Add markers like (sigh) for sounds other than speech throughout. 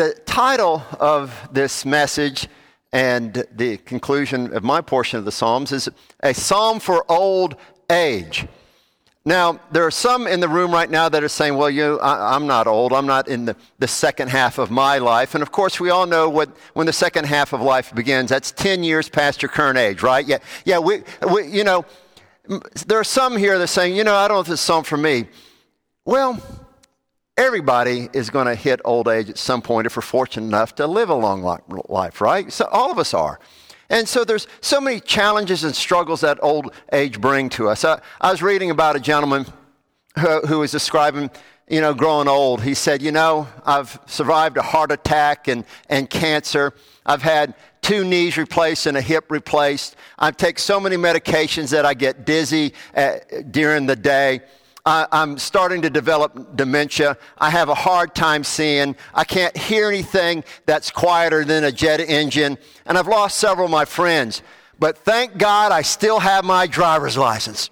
the title of this message and the conclusion of my portion of the Psalms is a psalm for old age. Now, there are some in the room right now that are saying, well, you, I, am not old. I'm not in the, the second half of my life. And of course, we all know what, when the second half of life begins. That's 10 years past your current age, right? Yeah, yeah we, we you know, there are some here that are saying, you know, I don't know if this is song for me. Well, everybody is going to hit old age at some point if we're fortunate enough to live a long life, right? So all of us are. And so there's so many challenges and struggles that old age bring to us. I, I was reading about a gentleman who, who was describing, you know, growing old. He said, you know, I've survived a heart attack and, and cancer. I've had two knees replaced and a hip replaced. I take so many medications that I get dizzy at, uh, during the day. I, am starting to develop dementia. I have a hard time seeing. I can't hear anything that's quieter than a jet engine. And I've lost several of my friends. But thank God I still have my driver's license.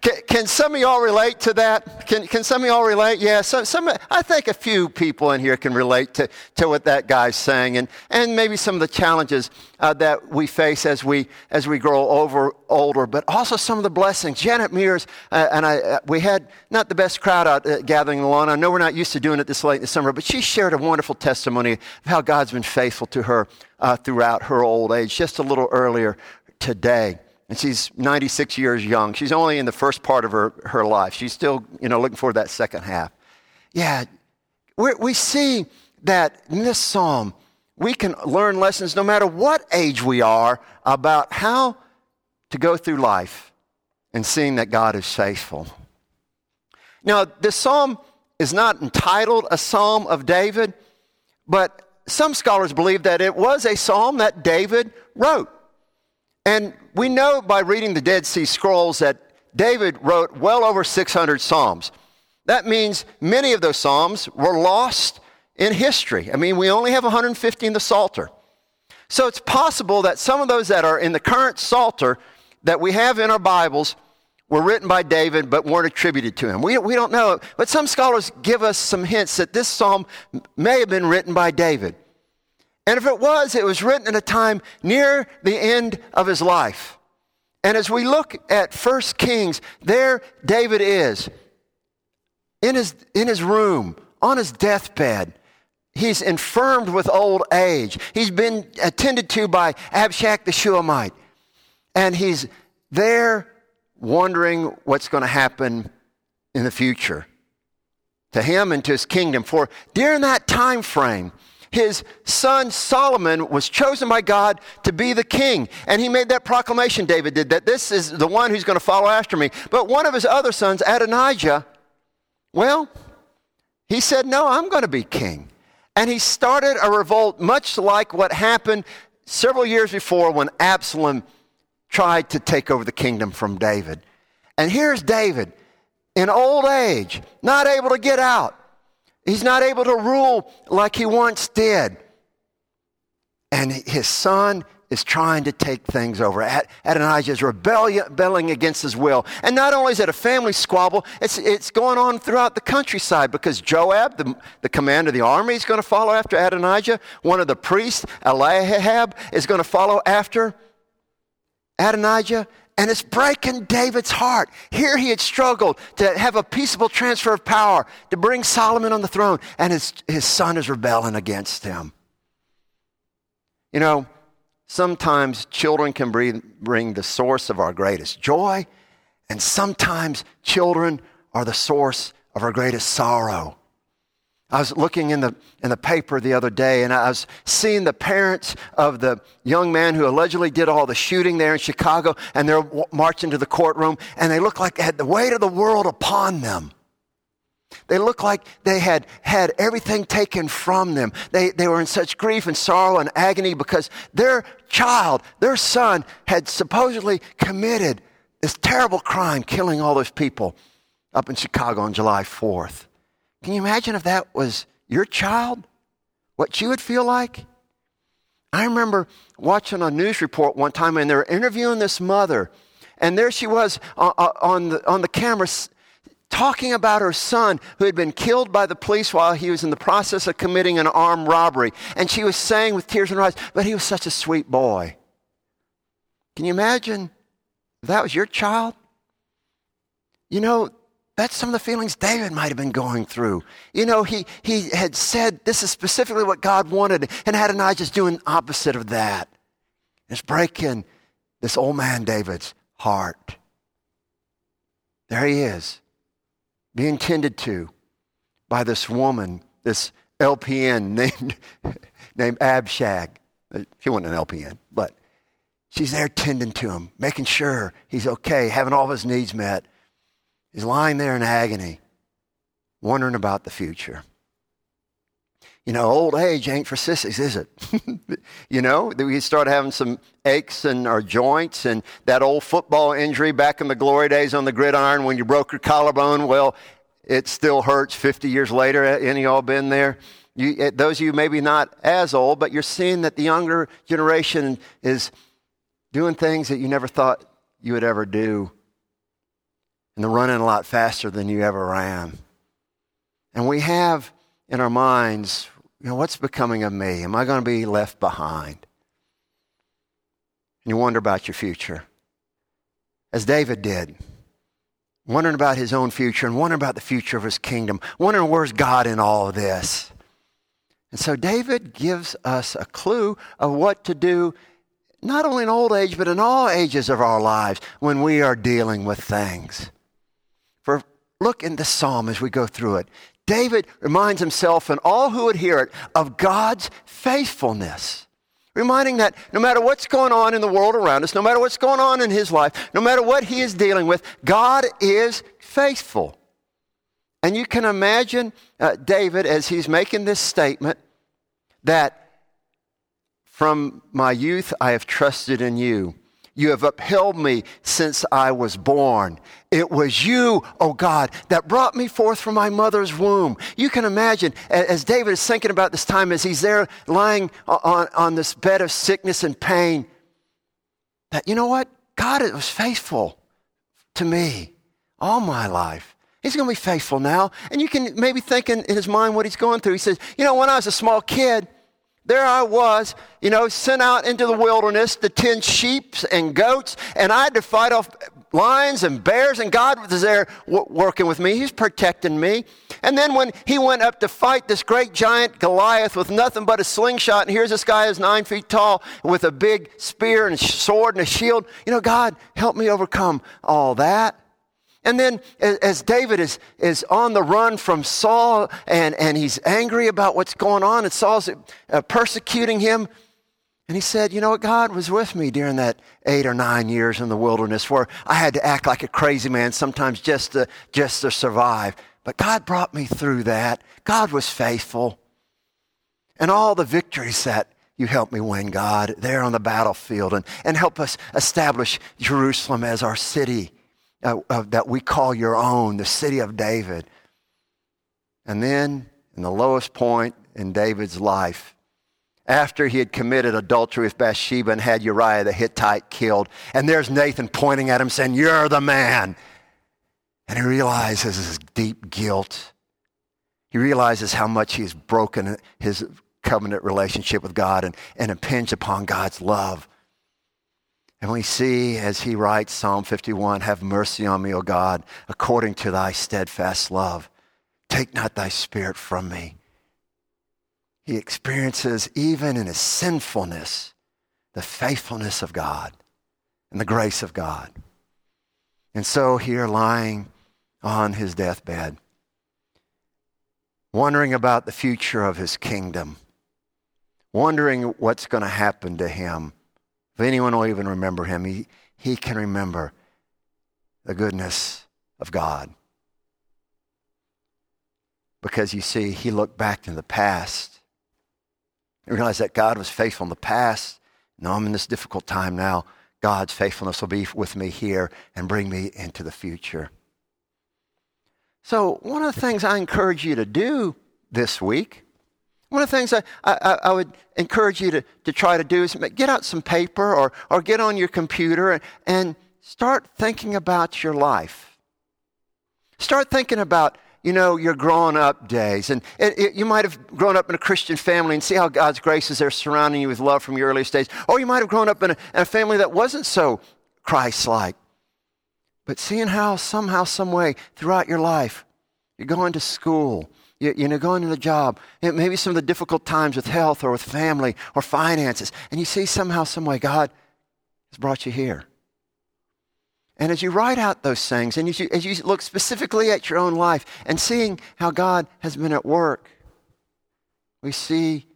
Can, can, some of y'all relate to that? Can, can some of y'all relate? Yeah, so, some, I think a few people in here can relate to, to what that guy's saying and, and maybe some of the challenges uh, that we face as we, as we grow over, older, but also some of the blessings. Janet Mears uh, and I, uh, we had not the best crowd out gathering the lawn. I know we're not used to doing it this late in the summer, but she shared a wonderful testimony of how God's been faithful to her uh, throughout her old age just a little earlier today and she's 96 years young. She's only in the first part of her, her life. She's still, you know, looking for that second half. Yeah, we see that in this psalm, we can learn lessons no matter what age we are about how to go through life and seeing that God is faithful. Now, this psalm is not entitled a Psalm of David, but some scholars believe that it was a psalm that David wrote. And we know by reading the Dead Sea Scrolls that David wrote well over 600 Psalms. That means many of those Psalms were lost in history. I mean, we only have 150 in the Psalter. So it's possible that some of those that are in the current Psalter that we have in our Bibles were written by David but weren't attributed to him. We, we don't know. But some scholars give us some hints that this psalm may have been written by David. And if it was, it was written at a time near the end of his life. And as we look at First Kings, there David is in his, in his room, on his deathbed. He's infirmed with old age. He's been attended to by Abishag the Shulamite. And he's there wondering what's going to happen in the future to him and to his kingdom. For during that time frame, his son Solomon was chosen by God to be the king. And he made that proclamation, David did, that this is the one who's going to follow after me. But one of his other sons, Adonijah, well, he said, No, I'm going to be king. And he started a revolt, much like what happened several years before when Absalom tried to take over the kingdom from David. And here's David in old age, not able to get out. He's not able to rule like he once did. And his son is trying to take things over. Adonijah is rebelling against his will. And not only is it a family squabble, it's, it's going on throughout the countryside because Joab, the, the commander of the army, is going to follow after Adonijah. One of the priests, Eliab, is going to follow after Adonijah. And it's breaking David's heart. Here he had struggled to have a peaceable transfer of power, to bring Solomon on the throne, and his, his son is rebelling against him. You know, sometimes children can bring, bring the source of our greatest joy, and sometimes children are the source of our greatest sorrow. I was looking in the, in the paper the other day and I was seeing the parents of the young man who allegedly did all the shooting there in Chicago and they're marching to the courtroom and they look like they had the weight of the world upon them. They looked like they had had everything taken from them. They, they were in such grief and sorrow and agony because their child, their son, had supposedly committed this terrible crime, killing all those people up in Chicago on July 4th. Can you imagine if that was your child? What you would feel like? I remember watching a news report one time and they were interviewing this mother, and there she was uh, uh, on, the, on the camera talking about her son who had been killed by the police while he was in the process of committing an armed robbery. And she was saying with tears in her eyes, But he was such a sweet boy. Can you imagine if that was your child? You know, that's some of the feelings David might have been going through. You know, he, he had said this is specifically what God wanted, and Adonijah's doing opposite of that. It's breaking this old man David's heart. There he is, being tended to by this woman, this LPN (laughs) named, named Abishag. She wasn't an LPN, but she's there tending to him, making sure he's okay, having all of his needs met. He's lying there in agony, wondering about the future. You know, old age ain't for sissies, is it? (laughs) you know, we start having some aches in our joints and that old football injury back in the glory days on the gridiron when you broke your collarbone. Well, it still hurts 50 years later. Any y'all been there? You, eh, those of you maybe not as old, but you're seeing that the younger generation is doing things that you never thought you would ever do. And they're running a lot faster than you ever ran. And we have in our minds you know, what's becoming of me? Am I going to be left behind? And you wonder about your future, as David did, wondering about his own future and wondering about the future of his kingdom, wondering where's God in all of this. And so David gives us a clue of what to do, not only in old age, but in all ages of our lives when we are dealing with things. Look in the psalm as we go through it. David reminds himself and all who would hear it of God's faithfulness. Reminding that no matter what's going on in the world around us, no matter what's going on in his life, no matter what he is dealing with, God is faithful. And you can imagine uh, David as he's making this statement that from my youth I have trusted in you. You have upheld me since I was born. It was you, oh God, that brought me forth from my mother's womb. You can imagine as David is thinking about this time as he's there lying on, on this bed of sickness and pain, that you know what? God was faithful to me all my life. He's going to be faithful now. And you can maybe think in, in his mind what he's going through. He says, You know, when I was a small kid, there I was, you know, sent out into the wilderness to tend sheep and goats, and I had to fight off lions and bears, and God was there working with me. He's protecting me. And then when he went up to fight this great giant Goliath with nothing but a slingshot, and here's this guy who's nine feet tall with a big spear and sword and a shield, you know, God, help me overcome all that. And then, as David is, is on the run from Saul and, and he's angry about what's going on, and Saul's uh, persecuting him, and he said, You know what? God was with me during that eight or nine years in the wilderness where I had to act like a crazy man sometimes just to, just to survive. But God brought me through that. God was faithful. And all the victories that you helped me win, God, there on the battlefield and, and help us establish Jerusalem as our city uh, uh, that we call your own, the city of David. And then, in the lowest point in David's life, after he had committed adultery with Bathsheba and had Uriah the Hittite killed, and there's Nathan pointing at him saying, You're the man. And he realizes his deep guilt. He realizes how much he has broken his covenant relationship with God and, and impinged upon God's love. And we see as he writes Psalm 51 Have mercy on me, O God, according to thy steadfast love. Take not thy spirit from me. He experiences, even in his sinfulness, the faithfulness of God and the grace of God. And so, here lying on his deathbed, wondering about the future of his kingdom, wondering what's going to happen to him if anyone will even remember him, he, he can remember the goodness of God. Because you see, he looked back in the past and realized that God was faithful in the past. No, I'm in this difficult time now. God's faithfulness will be with me here and bring me into the future. So, one of the things I encourage you to do this week one of the things I, I, I, would encourage you to, to try to do is get out some paper or, or get on your computer and, and start thinking about your life. Start thinking about, you know, your growing up days. And it, it, you might have grown up in a Christian family and see how God's grace is there surrounding you with love from your earliest days. Or you might have grown up in a, in a family that wasn't so Christ like. But seeing how somehow, some way throughout your life, you're going to school, you, you know, going to the job, maybe some of the difficult times with health or with family or finances, and you see somehow, some way, God has brought you here. And as you write out those things, and as you, as you look specifically at your own life and seeing how God has been at work, we see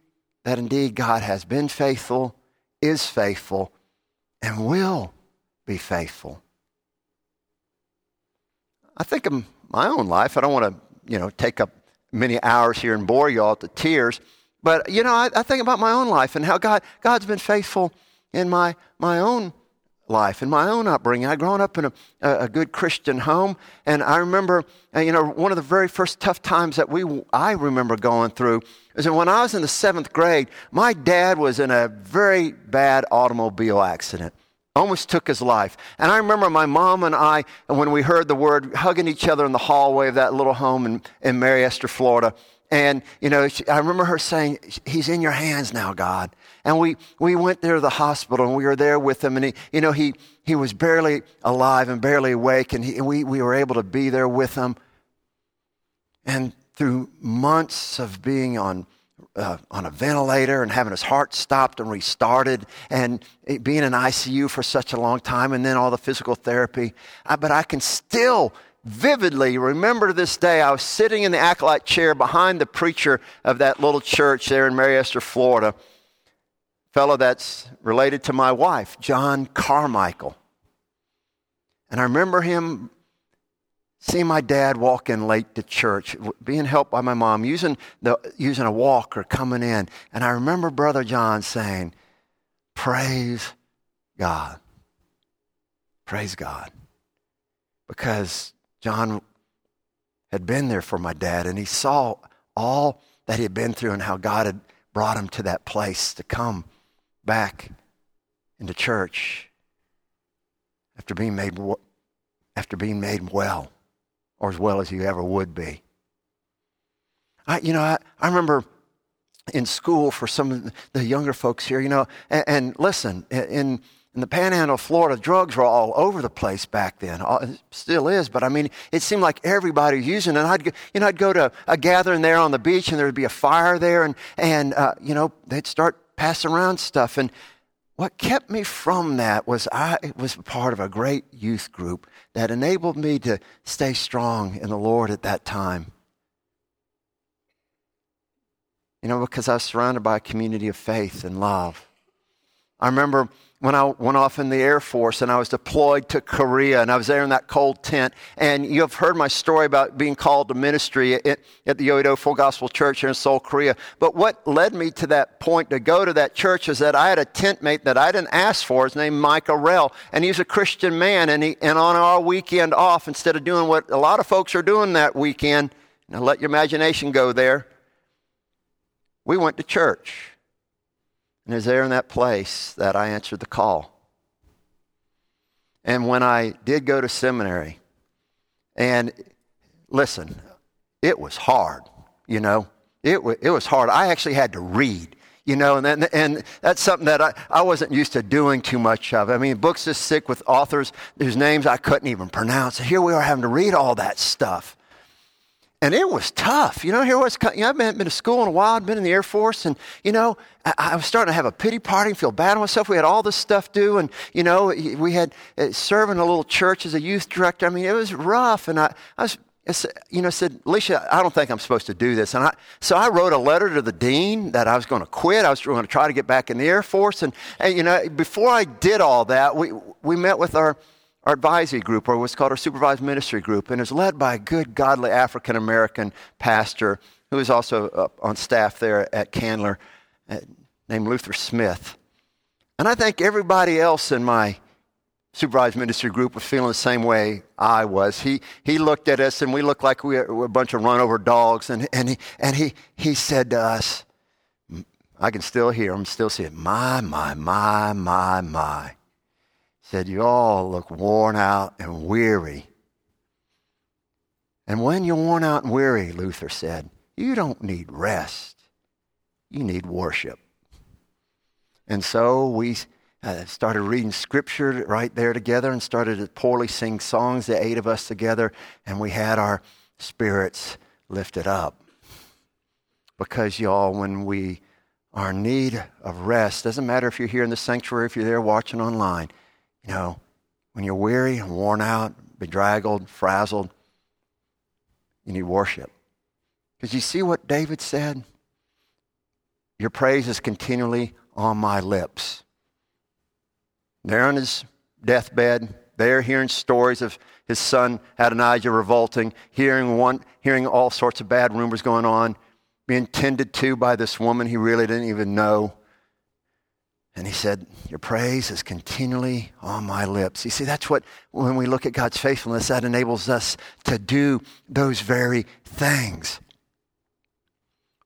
that indeed God has been faithful, is faithful, and will be faithful. I think of my own life. I don't want to, you know, take up many hours here and bore you all to tears. But, you know, I, I think about my own life and how God, God's been faithful in my, my own life and my own upbringing. I grown up in a, a, good Christian home, and I remember, uh, you know, one of the very first tough times that we I remember going through is when I was in the seventh grade. My dad was in a very bad automobile accident, almost took his life. And I remember my mom and I, when we heard the word, hugging each other in the hallway of that little home in, in Mary Esther, Florida. And, you know, she, I remember her saying, He's in your hands now, God. And we, we went there to the hospital and we were there with him. And, he, you know, he, he was barely alive and barely awake. And, he, and we, we were able to be there with him. And through months of being on uh, on a ventilator and having his heart stopped and restarted and being in ICU for such a long time and then all the physical therapy. I, but I can still vividly remember to this day, I was sitting in the acolyte chair behind the preacher of that little church there in Mary Esther, Florida. Fellow that's related to my wife, John Carmichael. And I remember him seeing my dad walk in late to church, being helped by my mom, using, the, using a walker coming in. And I remember Brother John saying, Praise God. Praise God. Because John had been there for my dad and he saw all that he had been through and how God had brought him to that place to come back into church after being made, after being made well or as well as you ever would be. I, you know, I, I remember in school for some of the younger folks here, you know, and, and listen, in, in the panhandle of Florida, drugs were all over the place back then. It still is, but I mean, it seemed like everybody was using it. And I'd, you know, I'd go to a gathering there on the beach and there'd be a fire there and, and uh, you know, they'd start passing around stuff. And what kept me from that was I was part of a great youth group that enabled me to stay strong in the Lord at that time. You know, because I was surrounded by a community of faith and love. I remember when I went off in the Air Force and I was deployed to Korea and I was there in that cold tent. And you have heard my story about being called to ministry at, at the Yoido Full Gospel Church here in Seoul, Korea. But what led me to that point to go to that church is that I had a tent mate that I didn't ask for. His name Mike Arell, and he's a Christian man. And, he, and on our weekend off, instead of doing what a lot of folks are doing that weekend, now let your imagination go there, we went to church. And it was there in that place that I answered the call. And when I did go to seminary, and listen, it was hard, you know. It, w- it was hard. I actually had to read, you know, and, and that's something that I, I wasn't used to doing too much of. I mean, books is sick with authors whose names I couldn't even pronounce. Here we are having to read all that stuff. And it was tough. You know, here was, you know, I've been, been to school in a while, I'd been in the Air Force, and, you know, I, I, was starting to have a pity party and feel bad on myself. We had all this stuff due, and, you know, we had uh, serving a little church as a youth director. I mean, it was rough. And I, I was, you know, said, Alicia, I don't think I'm supposed to do this. And I, so I wrote a letter to the dean that I was going to quit. I was going to try to get back in the Air Force. And, and, you know, before I did all that, we, we met with our, our advisory group, or what's called our supervised ministry group, and is led by a good, godly African American pastor who is also on staff there at Candler, uh, named Luther Smith. And I think everybody else in my supervised ministry group was feeling the same way I was. He, he looked at us, and we looked like we were a bunch of run over dogs, and, and, he, and he, he said to us, I can still hear him, still see it, my, my, my, my, my said, You all look worn out and weary. And when you're worn out and weary, Luther said, you don't need rest. You need worship. And so we uh, started reading scripture right there together and started to poorly sing songs, the eight of us together, and we had our spirits lifted up. Because, y'all, when we are in need of rest, doesn't matter if you're here in the sanctuary, if you're there watching online, you know, when you're weary and worn out, bedraggled, frazzled, you need worship. Because you see what David said? Your praise is continually on my lips. There on his deathbed, there hearing stories of his son Adonijah revolting, hearing, one, hearing all sorts of bad rumors going on, being tended to by this woman he really didn't even know. And he said, Your praise is continually on my lips. You see, that's what, when we look at God's faithfulness, that enables us to do those very things.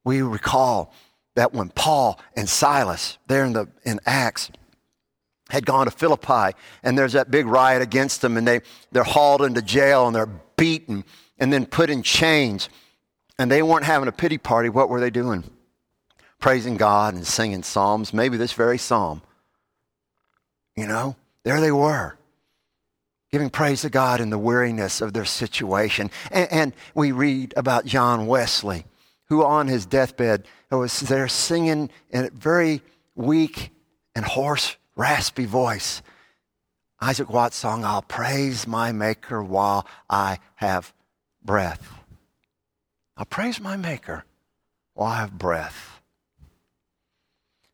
We recall that when Paul and Silas, there in, the, in Acts, had gone to Philippi, and there's that big riot against them, and they, they're hauled into jail and they're beaten and then put in chains. And they weren't having a pity party. What were they doing? Praising God and singing psalms, maybe this very psalm. You know, there they were, giving praise to God in the weariness of their situation. And, and we read about John Wesley, who on his deathbed was there singing in a very weak and hoarse, raspy voice. Isaac Watts song, I'll praise my Maker while I have breath. I'll praise my Maker while I have breath.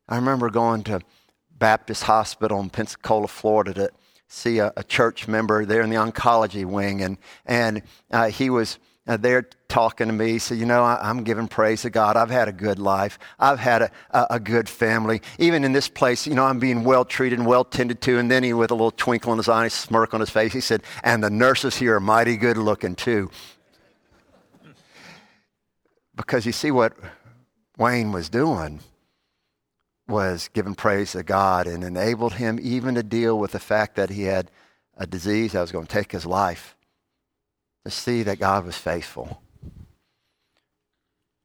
I remember going to Baptist Hospital in Pensacola, Florida to see a, a church member there in the oncology wing, and, and uh, he was uh, there talking to me. He said, You know, I, am giving praise to God. I've had a good life, I've had a, a, a, good family. Even in this place, you know, I'm being well treated and well tended to. And then he, with a little twinkle in his eye, smirk on his face, he said, And the nurses here are mighty good looking too. because you see what Wayne was doing was giving praise to God and enabled him even to deal with the fact that he had a disease that was going to take his life, to see that God was faithful.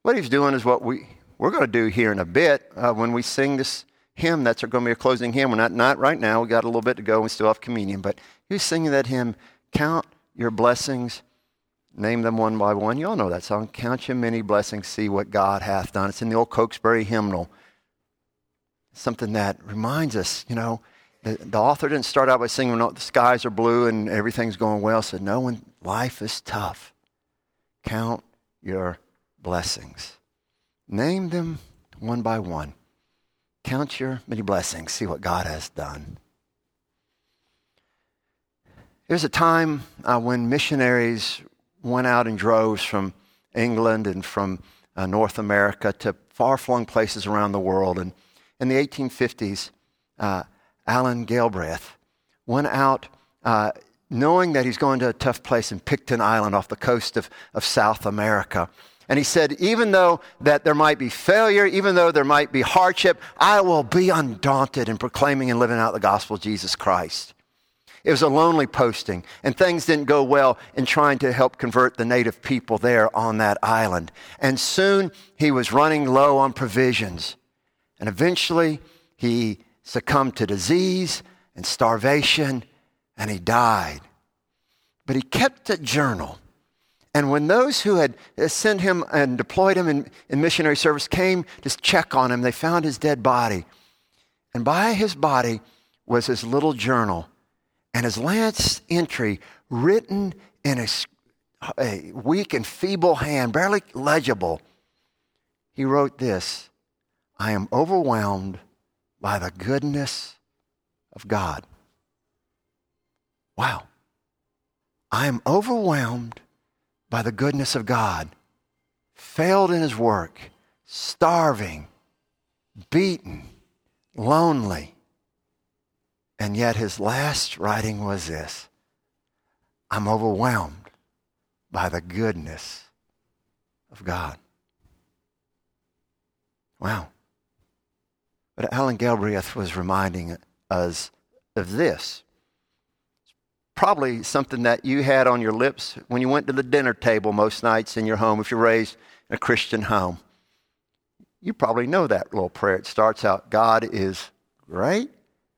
What he's doing is what we, we're going to do here in a bit uh, when we sing this hymn. That's going to be a closing hymn. We're not, not right now. we got a little bit to go. We still have communion. But he's singing that hymn, Count Your Blessings, Name Them One by One. You all know that song. Count Your Many Blessings, See What God Hath Done. It's in the old Cokesbury hymnal something that reminds us, you know, the, the author didn't start out by saying, no, the skies are blue and everything's going well. Said, no, when life is tough, count your blessings. Name them one by one. Count your many blessings. See what God has done. There's a time uh, when missionaries went out in droves from England and from uh, North America to far flung places around the world. And in the 1850s, uh, Alan Galbraith went out uh, knowing that he's going to a tough place in Pitcairn Island off the coast of, of South America. And he said, even though that there might be failure, even though there might be hardship, I will be undaunted in proclaiming and living out the gospel of Jesus Christ. It was a lonely posting, and things didn't go well in trying to help convert the native people there on that island. And soon he was running low on provisions. And eventually, he succumbed to disease and starvation, and he died. But he kept a journal. And when those who had sent him and deployed him in, in missionary service came to check on him, they found his dead body. And by his body was his little journal and his last entry written in a, a weak and feeble hand, barely legible. He wrote this I am overwhelmed by the goodness of God. Wow. I am overwhelmed by the goodness of God. Failed in his work, starving, beaten, lonely. And yet his last writing was this I'm overwhelmed by the goodness of God. Wow. But Alan Galbraith was reminding us of this. probably something that you had on your lips when you went to the dinner table most nights in your home if you're raised in a Christian home. You probably know that little prayer. It starts out God is great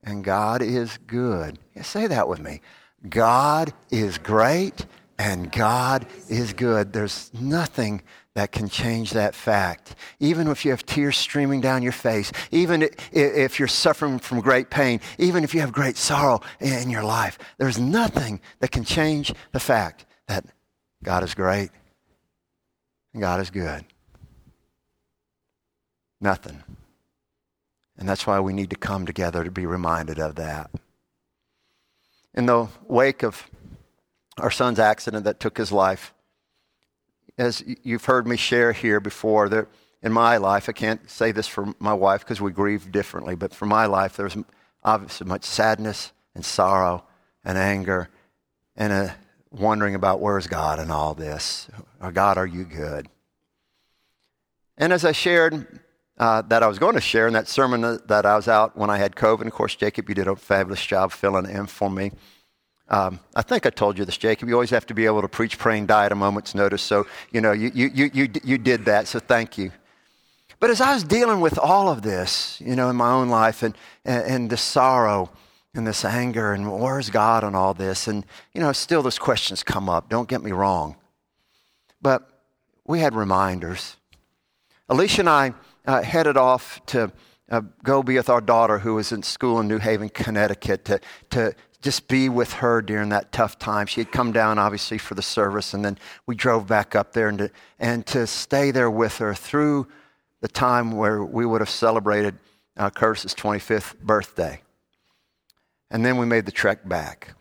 and God is good. Yeah, say that with me. God is great and God is good. There's nothing that can change that fact. Even if you have tears streaming down your face, even if you're suffering from great pain, even if you have great sorrow in your life, there's nothing that can change the fact that God is great and God is good. Nothing. And that's why we need to come together to be reminded of that. In the wake of our son's accident that took his life, as you've heard me share here before, that in my life, I can't say this for my wife because we grieve differently, but for my life, there was obviously much sadness and sorrow and anger and a wondering about where's God in all this? Or God, are you good? And as I shared uh, that I was going to share in that sermon that I was out when I had COVID, of course, Jacob, you did a fabulous job filling in for me. Um, I think I told you this, Jacob. You always have to be able to preach, pray, and die at a moment's notice. So, you know, you, you, you, you, you did that. So thank you. But as I was dealing with all of this, you know, in my own life and, and, and this sorrow and this anger and where's God on all this? And, you know, still those questions come up. Don't get me wrong. But we had reminders. Alicia and I uh, headed off to uh, go be with our daughter who was in school in New Haven, Connecticut, to, to just be with her during that tough time. She had come down, obviously, for the service, and then we drove back up there and to, and to stay there with her through the time where we would have celebrated uh, Curtis's 25th birthday. And then we made the trek back.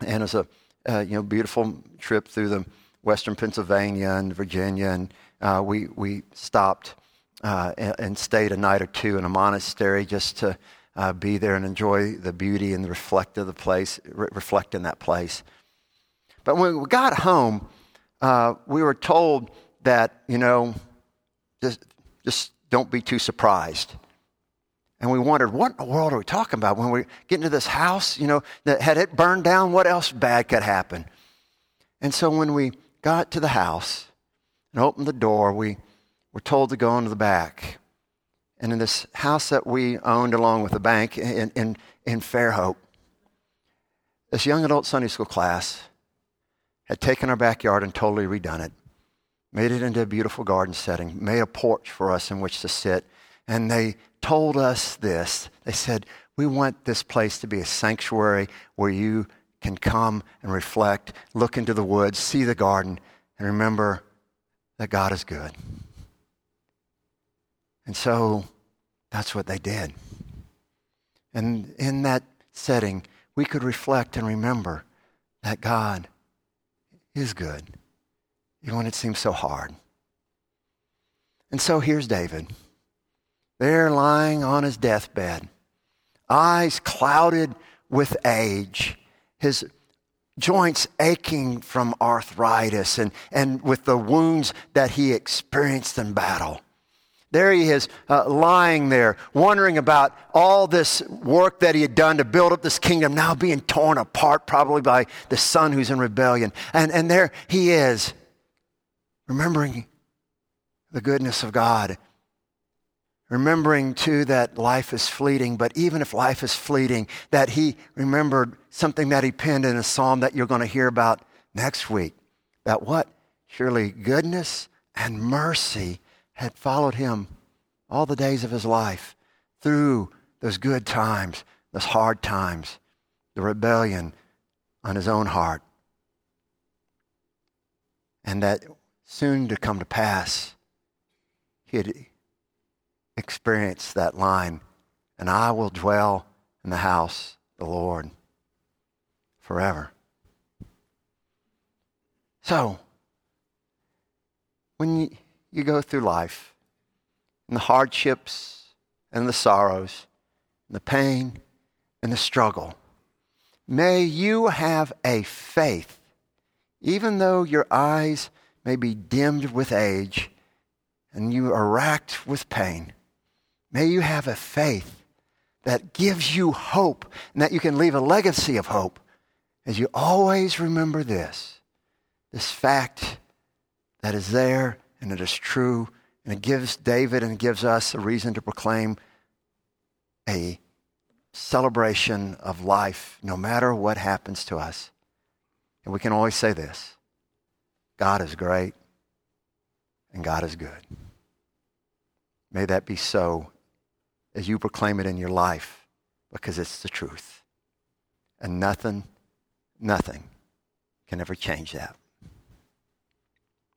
And it was a uh, you know, beautiful trip through the western Pennsylvania and Virginia, and uh, we, we stopped uh, and, and stayed a night or two in a monastery just to uh, be there and enjoy the beauty and the reflect of the place, re- reflect in that place. But when we got home, uh, we were told that, you know, just, just don't be too surprised. And we wondered, what in the world are we talking about? When we get into this house, you know, that had it burned down, what else bad could happen? And so when we got to the house and opened the door, we were told to go into the back. And in this house that we owned along with the bank in, in, in Fairhope, this young adult Sunday school class had taken our backyard and totally redone it, made it into a beautiful garden setting, made a porch for us in which to sit. And they told us this they said, We want this place to be a sanctuary where you can come and reflect, look into the woods, see the garden, and remember that God is good. And so that's what they did. And in that setting, we could reflect and remember that God is good, even when it seems so hard. And so here's David, there lying on his deathbed, eyes clouded with age, his joints aching from arthritis and, and with the wounds that he experienced in battle. There he is, uh, lying there, wondering about all this work that he had done to build up this kingdom, now being torn apart, probably by the son who's in rebellion. And, and there he is, remembering the goodness of God. Remembering, too, that life is fleeting, but even if life is fleeting, that he remembered something that he penned in a psalm that you're going to hear about next week. That what? Surely goodness and mercy had followed him all the days of his life through those good times, those hard times, the rebellion on his own heart. And that soon to come to pass, he had experienced that line, and I will dwell in the house of the Lord forever. So, when you, you go through life, and the hardships and the sorrows, and the pain and the struggle, may you have a faith, even though your eyes may be dimmed with age and you are racked with pain. May you have a faith that gives you hope and that you can leave a legacy of hope as you always remember this this fact that is there and it is true, and it gives David and gives us a reason to proclaim a celebration of life no matter what happens to us. And we can always say this God is great and God is good. May that be so as you proclaim it in your life because it's the truth. And nothing, nothing can ever change that.